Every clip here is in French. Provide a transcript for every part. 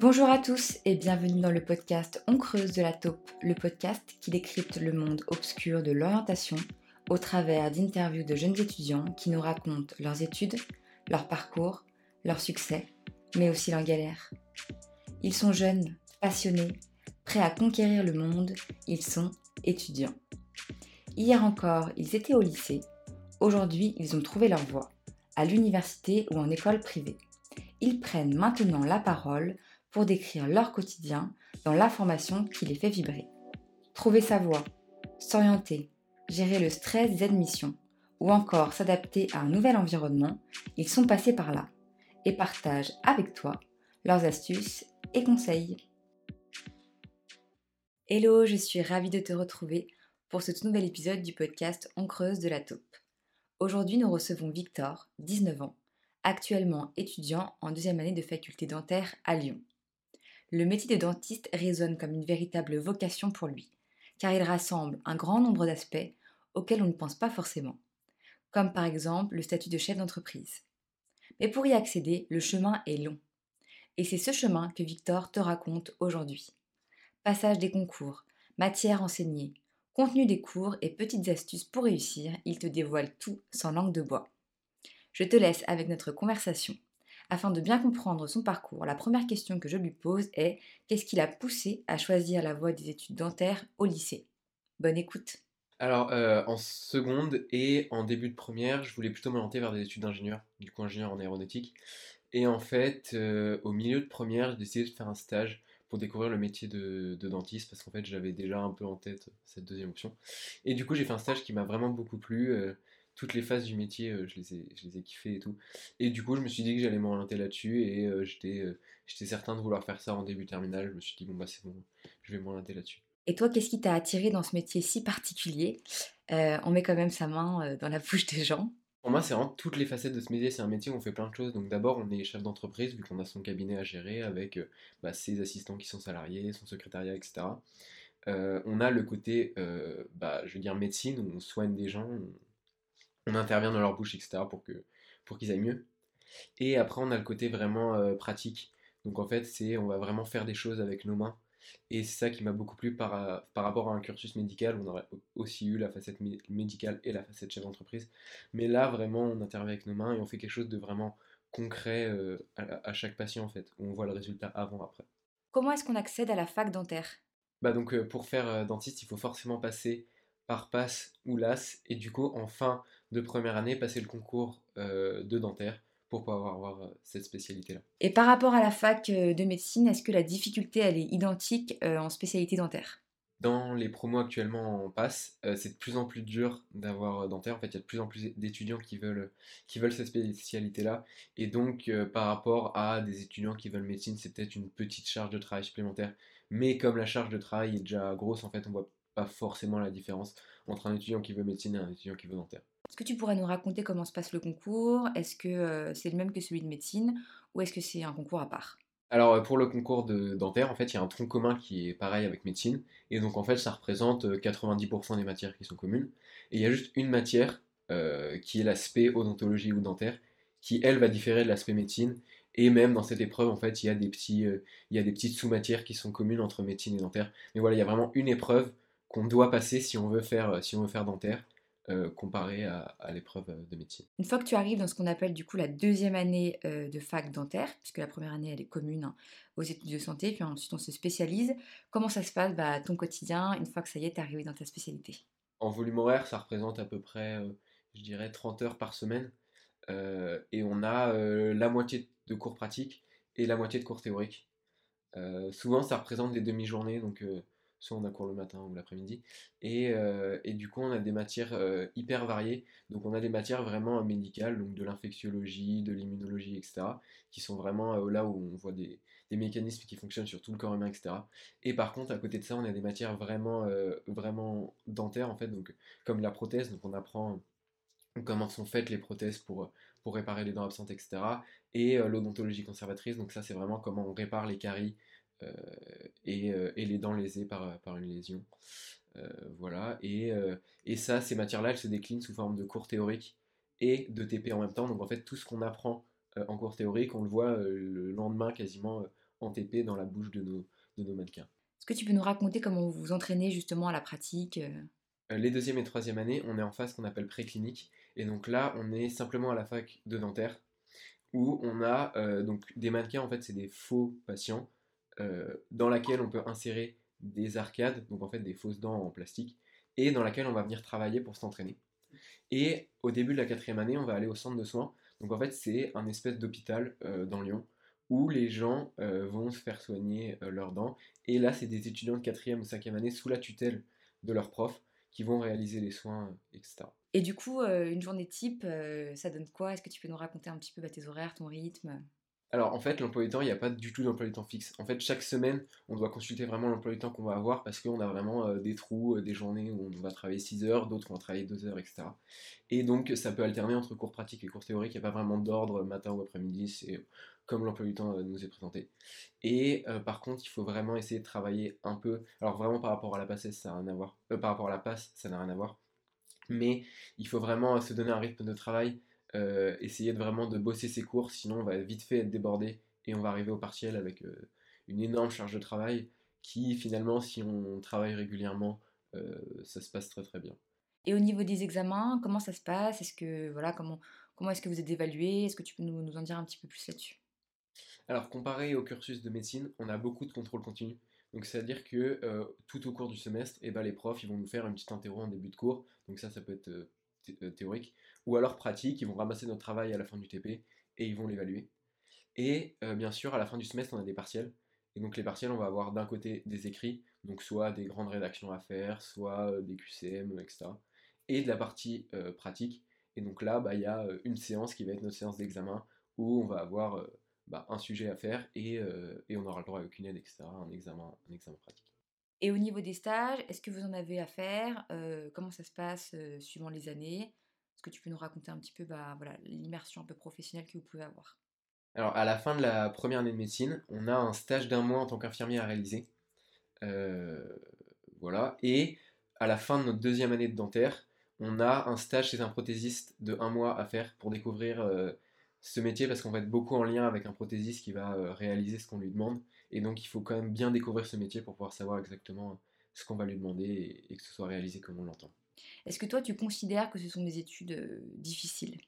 Bonjour à tous et bienvenue dans le podcast On creuse de la taupe, le podcast qui décrypte le monde obscur de l'orientation au travers d'interviews de jeunes étudiants qui nous racontent leurs études, leur parcours, leurs succès, mais aussi leurs galères. Ils sont jeunes, passionnés, prêts à conquérir le monde, ils sont étudiants. Hier encore, ils étaient au lycée, aujourd'hui ils ont trouvé leur voie, à l'université ou en école privée. Ils prennent maintenant la parole décrire leur quotidien dans l'information qui les fait vibrer. Trouver sa voie, s'orienter, gérer le stress des admissions ou encore s'adapter à un nouvel environnement, ils sont passés par là et partagent avec toi leurs astuces et conseils. Hello, je suis ravie de te retrouver pour ce nouvel épisode du podcast On creuse de la taupe. Aujourd'hui, nous recevons Victor, 19 ans, actuellement étudiant en deuxième année de faculté dentaire à Lyon le métier de dentiste résonne comme une véritable vocation pour lui, car il rassemble un grand nombre d'aspects auxquels on ne pense pas forcément, comme par exemple le statut de chef d'entreprise. Mais pour y accéder, le chemin est long. Et c'est ce chemin que Victor te raconte aujourd'hui. Passage des concours, matières enseignées, contenu des cours et petites astuces pour réussir, il te dévoile tout sans langue de bois. Je te laisse avec notre conversation. Afin de bien comprendre son parcours, la première question que je lui pose est qu'est-ce qui l'a poussé à choisir la voie des études dentaires au lycée? Bonne écoute. Alors, euh, en seconde et en début de première, je voulais plutôt m'orienter vers des études d'ingénieur, du coup ingénieur en aéronautique. Et en fait, euh, au milieu de première, j'ai décidé de faire un stage pour découvrir le métier de, dentiste, parce qu'en fait, j'avais déjà un peu en tête cette deuxième option. Et du coup, j'ai fait un stage qui m'a vraiment beaucoup plu. Toutes les phases du métier, euh, je, les ai, je les ai kiffées et tout. Et du coup, je me suis dit que j'allais m'orienter là-dessus et euh, j'étais, euh, j'étais certain de vouloir faire ça en début terminal. Je me suis dit, bon, bah c'est bon, je vais m'orienter là-dessus. Et toi, qu'est-ce qui t'a attiré dans ce métier si particulier? On met quand même sa main dans la bouche des gens. Pour moi, c'est vraiment toutes les facettes de ce métier. C'est un métier où on fait plein de choses. Donc d'abord, on est chef d'entreprise, vu qu'on a son cabinet à gérer avec bah, ses assistants qui sont salariés, son secrétariat, etc. on a le côté, bah, je veux dire, médecine, où on soigne des gens, on intervient dans leur bouche, etc. pour que pour qu'ils aillent mieux. Et après, on a le côté vraiment euh, pratique. Donc en fait, c'est on va vraiment faire des choses avec nos mains. Et c'est ça qui m'a beaucoup plu par, par rapport à un cursus médical. On aurait aussi eu la facette médicale et la facette chef d'entreprise. Mais là, vraiment, on intervient avec nos mains et on fait quelque chose de vraiment concret euh, à, chaque patient, en fait. Où on voit le résultat avant, après. Comment est-ce qu'on accède à la fac dentaire? Bah donc, euh, pour faire dentiste, il faut forcément passer par passe ou LAS. Et du coup, en fin de première année, passer le concours euh, de dentaire pour pouvoir avoir euh, cette spécialité-là. Et par rapport à la fac euh, de médecine, est-ce que la difficulté, elle est identique en spécialité dentaire? Dans les promos actuellement en passe, c'est de plus en plus dur d'avoir dentaire. En fait, il y a de plus en plus d'étudiants qui veulent, qui veulent cette spécialité-là. Et donc, par rapport à des étudiants qui veulent médecine, c'est peut-être une petite charge de travail supplémentaire. Mais comme la charge de travail est déjà grosse, en fait, on voit pas forcément la différence entre un étudiant qui veut médecine et un étudiant qui veut dentaire. Est-ce que tu pourrais nous raconter comment se passe le concours? Est-ce que c'est le même que celui de médecine ou est-ce que c'est un concours à part? Alors pour le concours de dentaire, en fait, il y a un tronc commun qui est pareil avec médecine, et donc en fait, ça représente 90% euh, des matières qui sont communes, et il y a juste une matière qui est l'aspect odontologie ou dentaire, qui elle va différer de l'aspect médecine, et même dans cette épreuve, en fait, il y a des petits, il y a des petites sous-matières qui sont communes entre médecine et dentaire. Mais voilà, il y a vraiment une épreuve qu'on doit passer si on veut faire, si on veut faire dentaire. Euh, comparé à, l'épreuve euh, de métier. Une fois que tu arrives dans ce qu'on appelle du coup la deuxième année euh, de fac dentaire, puisque la première année elle est commune hein, aux études de santé, puis ensuite on se spécialise, comment ça se passe bah, ton quotidien une fois que ça y est, tu es arrivé dans ta spécialité? En volume horaire, ça représente à peu près, je dirais, 30 heures par semaine, et on a la moitié de cours pratiques et la moitié de cours théoriques. souvent ça représente des demi-journées, donc soit on a cours le matin ou l'après-midi. Et, euh, du coup, on a des matières euh, hyper variées. Donc, on a des matières vraiment médicales, donc de l'infectiologie, de l'immunologie, etc., qui sont vraiment euh, là où on voit des, mécanismes qui fonctionnent sur tout le corps humain, etc. Et par contre, à côté de ça, on a des matières vraiment, vraiment dentaires, en fait, donc, comme la prothèse. Donc, on apprend comment sont faites les prothèses pour, pour réparer les dents absentes, etc. Et l'odontologie conservatrice, donc ça, c'est vraiment comment on répare les caries euh, euh, et, les dents lésées par, par une lésion. Euh, voilà, et, et ça, ces matières-là, elles se déclinent sous forme de cours théoriques et de TP en même temps. Donc en fait, tout ce qu'on apprend en cours théorique, on le voit le lendemain quasiment en TP dans la bouche de nos, de nos mannequins. Est-ce que tu peux nous raconter comment vous vous entraînez justement à la pratique Les deuxième et troisième années, on est en phase qu'on appelle préclinique. Et donc là, on est simplement à la fac de dentaire où on a donc des mannequins, en fait, c'est des faux patients dans laquelle on peut insérer des arcades, donc en fait des fausses dents en plastique, et dans laquelle on va venir travailler pour s'entraîner. Et au début de la quatrième année, on va aller au centre de soins. Donc en fait, c'est un espèce d'hôpital dans Lyon où les gens vont se faire soigner leurs dents. Et là, c'est des étudiants de quatrième ou cinquième année sous la tutelle de leur prof qui vont réaliser les soins, etc. Et du coup, une journée type, ça donne quoi? Est-ce que tu peux nous raconter un petit peu bah, tes horaires, ton rythme? Alors en fait, l'emploi du temps, il n'y a pas du tout d'emploi du temps fixe. En fait, chaque semaine, on doit consulter vraiment l'emploi du temps qu'on va avoir parce qu'on a vraiment des trous, des journées où on va travailler 6 heures, d'autres vont travailler 2 heures, etc. Et donc, ça peut alterner entre cours pratiques et cours théoriques. Il n'y a pas vraiment d'ordre matin ou après-midi, c'est comme l'emploi du temps nous est présenté. Et par contre, il faut vraiment essayer de travailler un peu. Alors vraiment, par rapport à la passe, ça n'a rien à voir. par rapport à la passe, ça n'a rien à voir mais il faut vraiment se donner un rythme de travail, euh, essayer de vraiment de bosser ses cours, sinon on va vite fait être débordé et on va arriver au partiel avec euh, une énorme charge de travail qui finalement si on travaille régulièrement euh, ça se passe très très bien. Et au niveau des examens, comment ça se passe? Est-ce que voilà comment comment est-ce que vous êtes évalué? Est-ce que tu peux nous, nous en dire un petit peu plus là-dessus? Alors comparé au cursus de médecine, on a beaucoup de contrôle continu. Donc c'est-à-dire que euh, tout au cours du semestre, eh ben, les profs ils vont nous faire une petite interro en début de cours, donc ça ça peut être théorique, ou alors pratique, ils vont ramasser notre travail à la fin du TP et ils vont l'évaluer. Et bien sûr à la fin du semestre on a des partiels, et donc les partiels on va avoir d'un côté des écrits, donc soit des grandes rédactions à faire, soit des QCM, etc. Et de la partie pratique, et donc là bah, il y a une séance qui va être notre séance d'examen, où on va avoir bah, un sujet à faire euh, et, on aura le droit à aucune aide, etc., un examen, un examen pratique. Et au niveau des stages, est-ce que vous en avez à faire? Euh, Comment ça se passe euh, suivant les années? Est-ce que tu peux nous raconter un petit peu bah, voilà, l'immersion un peu professionnelle que vous pouvez avoir? Alors, à la fin de la première année de médecine, on a un stage d'un mois en tant qu'infirmier à réaliser. voilà. Et à la fin de notre deuxième année de dentaire, on a un stage chez un prothésiste de un mois à faire pour découvrir ce métier parce qu'on va être beaucoup en lien avec un prothésiste qui va euh, réaliser ce qu'on lui demande. Et donc il faut quand même bien découvrir ce métier pour pouvoir savoir exactement euh, ce qu'on va lui demander et, que ce soit réalisé comme on l'entend. Est-ce que toi tu considères que ce sont des études difficiles?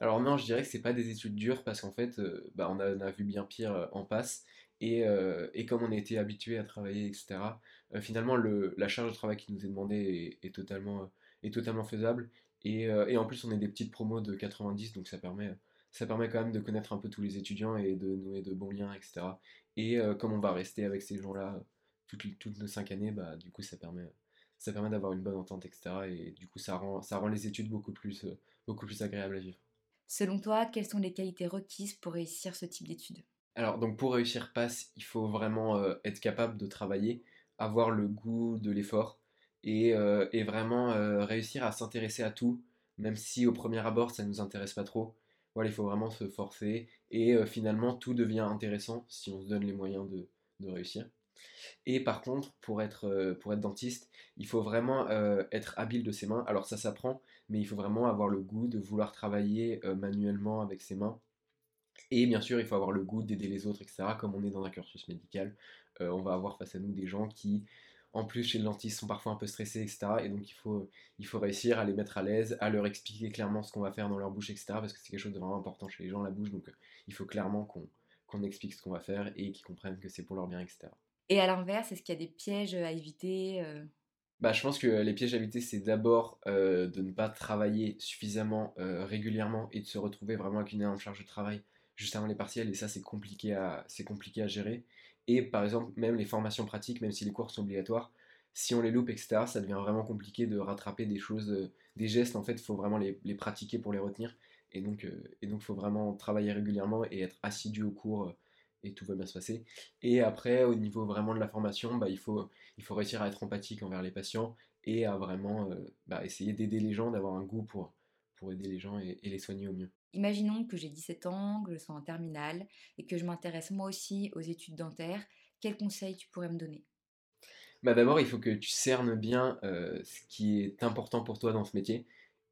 Alors non, je dirais que c'est pas des études dures parce qu'en fait, bah, on, a, vu bien pire en passe. Et, comme on a été habitué à travailler, etc., finalement la charge de travail qui nous est demandée est, totalement, faisable. Et, en plus, on est des petites promos de 90, donc ça permet ça permet quand même de connaître un peu tous les étudiants et de nouer de bons liens, etc. Et comme on va rester avec ces gens-là toutes, toutes, nos cinq années, bah, du coup, ça permet, ça permet d'avoir une bonne entente, etc. Et du coup, ça rend, ça rend les études beaucoup plus, euh, beaucoup plus agréables à vivre. Selon toi, quelles sont les qualités requises pour réussir ce type d'études? Alors, donc pour réussir PASS, il faut vraiment euh, être capable de travailler, avoir le goût de l'effort et, et, vraiment réussir à s'intéresser à tout, même si au premier abord, ça ne nous intéresse pas trop il faut vraiment se forcer et euh, finalement tout devient intéressant si on se donne les moyens de, réussir. Et par contre, pour être, euh, pour être dentiste, il faut vraiment euh, être habile de ses mains. Alors ça s'apprend, mais il faut vraiment avoir le goût de vouloir travailler manuellement avec ses mains. Et bien sûr, il faut avoir le goût d'aider les autres, etc. Comme on est dans un cursus médical, on va avoir face à nous des gens qui en plus, chez le dentiste, sont parfois un peu stressés, etc. Et donc, il faut réussir à les mettre à l'aise, à leur expliquer clairement ce qu'on va faire dans leur bouche, etc. Parce que c'est quelque chose de vraiment important chez les gens, la bouche. Donc, il faut clairement qu'on explique ce qu'on va faire et qu'ils comprennent que c'est pour leur bien, etc. Et à l'inverse, est-ce qu'il y a des pièges à éviter bah, je pense que les pièges à éviter, c'est d'abord de ne pas travailler suffisamment régulièrement et de se retrouver vraiment avec une énorme charge de travail juste avant les partiels. Et ça, c'est compliqué, à, compliqué à gérer. Et par exemple, même les formations pratiques, même si les cours sont obligatoires, si on les loupe, etc., ça devient vraiment compliqué de rattraper des choses, des gestes, en fait, il faut vraiment les, pratiquer pour les retenir. Et donc, il faut vraiment travailler régulièrement et être assidu au cours, et tout va bien se passer. Et après, au niveau vraiment de la formation, bah, il, faut, il faut réussir à être empathique envers les patients et à vraiment bah, essayer d'aider les gens, d'avoir un goût pour, pour aider les gens et les soigner au mieux. Imaginons que j'ai 17 ans, que je sois en terminale et que je m'intéresse moi aussi aux études dentaires. Quels conseils tu pourrais me donner? Bah D'abord, il faut que tu cernes bien euh, ce qui est important pour toi dans ce métier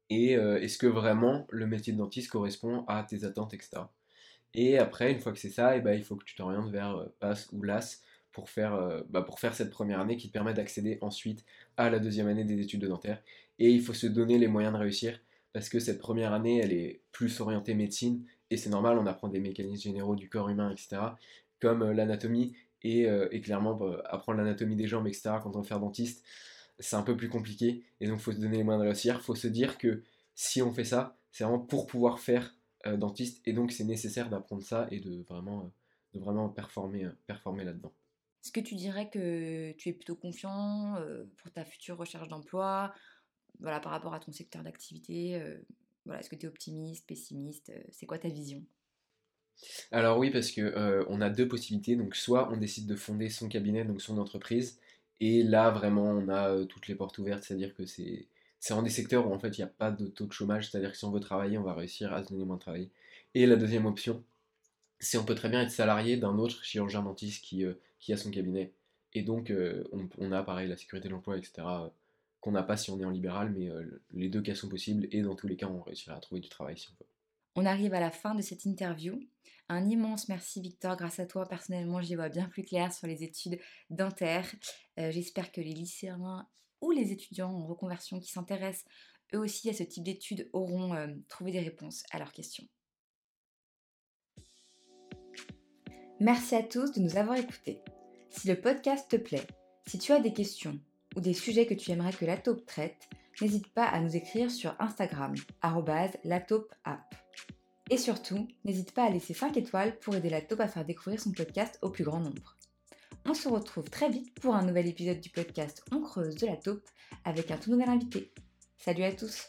et euh, est-ce que vraiment le métier de dentiste correspond à tes attentes, etc. Et après, une fois que c'est ça, et eh ben, il faut que tu t'orientes vers PASS ou LAS pour faire, bah, pour faire cette première année qui te permet d'accéder ensuite à la deuxième année des études de dentaire. Et il faut se donner les moyens de réussir parce que cette première année, elle est plus orientée médecine et c'est normal, on apprend des mécanismes généraux du corps humain, etc., comme l'anatomie, euh, et, clairement, bah, apprendre l'anatomie des jambes, etc., quand on veut faire dentiste, c'est un peu plus compliqué. Et donc, il faut se donner les moyens de réussir. Il faut se dire que si on fait ça, c'est vraiment pour pouvoir faire euh, dentiste. Et donc, c'est nécessaire d'apprendre ça et de vraiment, euh, de vraiment performer, performer là-dedans. Est-ce que tu dirais que tu es plutôt confiant pour ta future recherche d'emploi voilà, par rapport à ton secteur d'activité voilà, Est-ce que tu es optimiste, pessimiste C'est quoi ta vision? Alors oui, parce que euh, on a deux possibilités. Donc soit on décide de fonder son cabinet, donc son entreprise, et là vraiment on a euh, toutes les portes ouvertes, c'est-à-dire que c'est c'est en des secteurs où en fait il n'y a pas de taux de chômage, c'est-à-dire que si on veut travailler, on va réussir à se donner moins de travail. Et la deuxième option, c'est on peut très bien être salarié d'un autre chirurgien dentiste qui, euh, qui a son cabinet. Et donc on, on, a pareil la sécurité de l'emploi, etc. qu'on n'a pas si on est en libéral, mais les deux cas sont possibles et dans tous les cas on réussira à trouver du travail si on peut. On arrive à la fin de cette interview. Un immense merci Victor, grâce à toi personnellement j'y vois bien plus clair sur les études dentaires. Euh, j'espère que les lycéens ou les étudiants en reconversion qui s'intéressent eux aussi à ce type d'études auront euh, trouvé des réponses à leurs questions. Merci à tous de nous avoir écoutés. Si le podcast te plaît, si tu as des questions ou des sujets que tu aimerais que la taupe traite, n'hésite pas à nous écrire sur Instagram, lataupeapp. Et surtout, n'hésite pas à laisser 5 étoiles pour aider la taupe à faire découvrir son podcast au plus grand nombre. On se retrouve très vite pour un nouvel épisode du podcast On creuse de la taupe avec un tout nouvel invité. Salut à tous